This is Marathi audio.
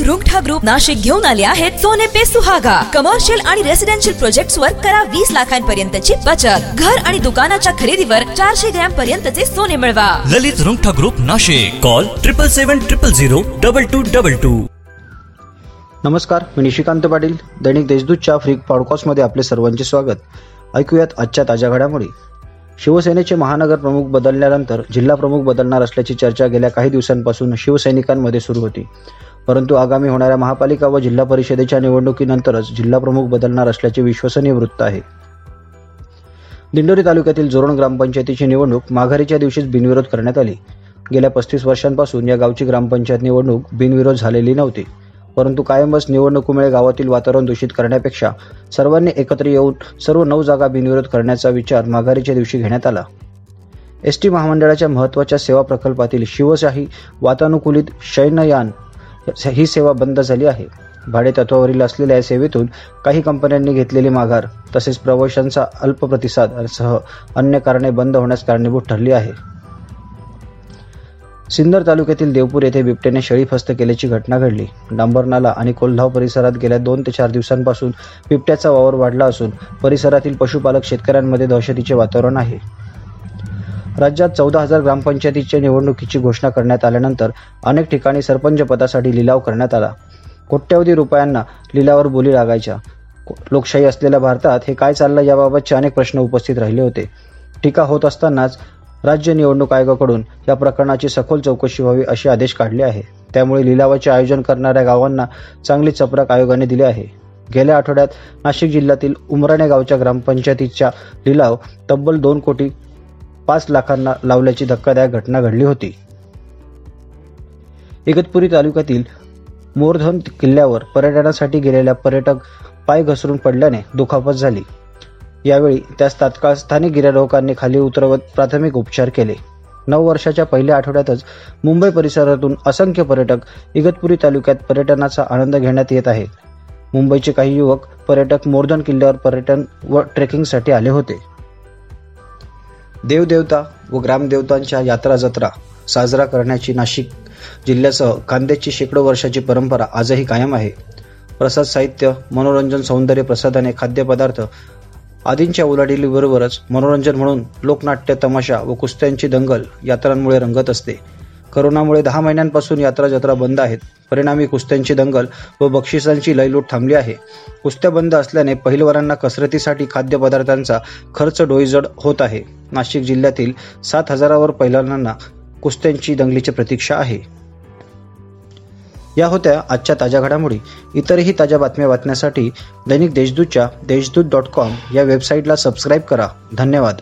रुंगठा ग्रुप नाशिक घेऊन आले आहेत सोने पे सुहागा. कमर्शियल आणि रेसिडेन्शियल प्रोजेक्ट वर करा वीस लाखांपर्यंतची बचत. घर आणि दुकानाच्या खरेदीवर चारशे ग्रॅम पर्यंतचे सोने मिळवा. Lalit Rungtha group Nashik. Call triple seven triple zero double two double two नमस्कार मी निशिकांत पाटील दैनिक देशदूतच्या फ्री पॉडकास्टमध्ये आपले सर्वांचे स्वागत. ऐकूयात आजच्या ताज्या घडामोडी. शिवसेनेचे महानगर प्रमुख बदलल्यानंतर जिल्हा प्रमुख बदलणार असल्याची चर्चा गेल्या काही दिवसांपासून शिवसैनिकांमध्ये सुरू होती. परंतु आगामी होणाऱ्या महापालिका व जिल्हा परिषदेच्या निवडणुकीनंतरच जिल्हा प्रमुख बदलणार असल्याचे विश्वसनीय वृत्त आहे. दिंडोरी तालुक्यातील जोरण ग्रामपंचायतीची निवडणूक माघारीच्या दिवशीच बिनविरोध करण्यात आली. गेल्या पस्तीस वर्षांपासून या गावची ग्रामपंचायत निवडणूक बिनविरोध झालेली नव्हती. परंतु कायमच निवडणुकीमुळे गावातील वातावरण दूषित करण्यापेक्षा सर्वांनी एकत्र येऊन सर्व नऊ जागा बिनविरोध करण्याचा विचार माघारीच्या दिवशी घेण्यात आला. एस टी महामंडळाच्या महत्त्वाच्या सेवा प्रकल्पातील शिवशाही वातानुकूलित शयनयान ही सेवा बंद झाली आहे. भाडे तत्वावरील असलेल्या या सेवेतून काही कंपन्यांनी घेतलेली माघार तसेच प्रवाशांचा अल्प प्रतिसाद सह अन्य कारणे बंद होण्यास कारणीभूत ठरली आहे. सिन्नर तालुक्यातील देवपूर येथे बिबट्याने शेळी फस्त केल्याची घटना घडली. डांबरनाला आणि कोल्हाव परिसरात गेल्या दोन ते चार दिवसांपासून बिबट्याचा वावर वाढला असून परिसरातील पशुपालक शेतकऱ्यांमध्ये दहशतीचे वातावरण आहे. राज्यात चौदा हजार ग्रामपंचायतीच्या निवडणुकीची घोषणा करण्यात आल्यानंतर अनेक ठिकाणी सरपंच पदासाठी लिलाव करण्यात आला. कोट्यवधी रुपयांना लिलावर बोली लागायच्या. लोकशाही असलेल्या भारतात हे काय चाललं याबाबतचे अनेक प्रश्न उपस्थित राहिले होते. टीका होत असतानाच राज्य निवडणूक आयोगाकडून या प्रकरणाची सखोल चौकशी व्हावी असे आदेश काढले आहे. त्यामुळे लिलावाचे आयोजन करणाऱ्या गावांना चांगली चपराक आयोगाने दिली आहे. गेल्या आठवड्यात नाशिक जिल्ह्यातील उमराणे गावच्या ग्रामपंचायतीचा लिलाव तब्बल दोन कोटी पाच लाखांना लावल्याची धक्कादायक घटना घडली होती. इगतपुरी तालुक्यातील मोरधन किल्ल्यावर पर्यटनासाठी गेलेल्या पर्यटक पाय घसरून पडल्याने दुखापत झाली. यावेळी त्यास तात्काळ स्थानिक गिर्यारोहकांनी खाली उतरवत प्राथमिक उपचार केले. नऊ वर्षाच्या पहिल्या आठवड्यातच मुंबई परिसरातून असंख्य पर्यटक इगतपुरी तालुक्यात पर्यटनाचा आनंद घेण्यात येत आहे. मुंबईचे काही युवक पर्यटक मोरधन किल्ल्यावर पर्यटन व ट्रेकिंगसाठी आले होते. देवदेवता व ग्रामदेवतांच्या यात्रा जत्रा साजरा करण्याची नाशिक जिल्ह्यासह कांद्याची शेकडो वर्षाची परंपरा आजही कायम आहे. प्रसाद साहित्य मनोरंजन सौंदर्य प्रसादाने खाद्यपदार्थ आदींच्या उलाढिलीबरोबरच मनोरंजन म्हणून लोकनाट्य तमाशा व कुस्त्यांची दंगल यात्रांमुळे रंगत असते. करोनामुळे दहा महिन्यांपासून यात्रा जत्रा बंद आहेत. परिणामी कुस्त्यांची दंगल व बक्षिसांची लयलूट थांबली आहे. कुस्त्या बंद असल्याने पहिलवारांना कसरतीसाठी खाद्यपदार्थांचा खर्च डोईजड होत आहे. नाशिक जिल्ह्यातील सात हजारावर पहिलवानांना कुस्त्यांची दंगलीची प्रतीक्षा आहे. या होत्या आजच्या ताज्या घडामोडी. इतरही ताज्या बातम्या वाचण्यासाठी दैनिक देशदूतच्या देशदूत डॉट कॉम या वेबसाईटला सबस्क्राईब करा. धन्यवाद.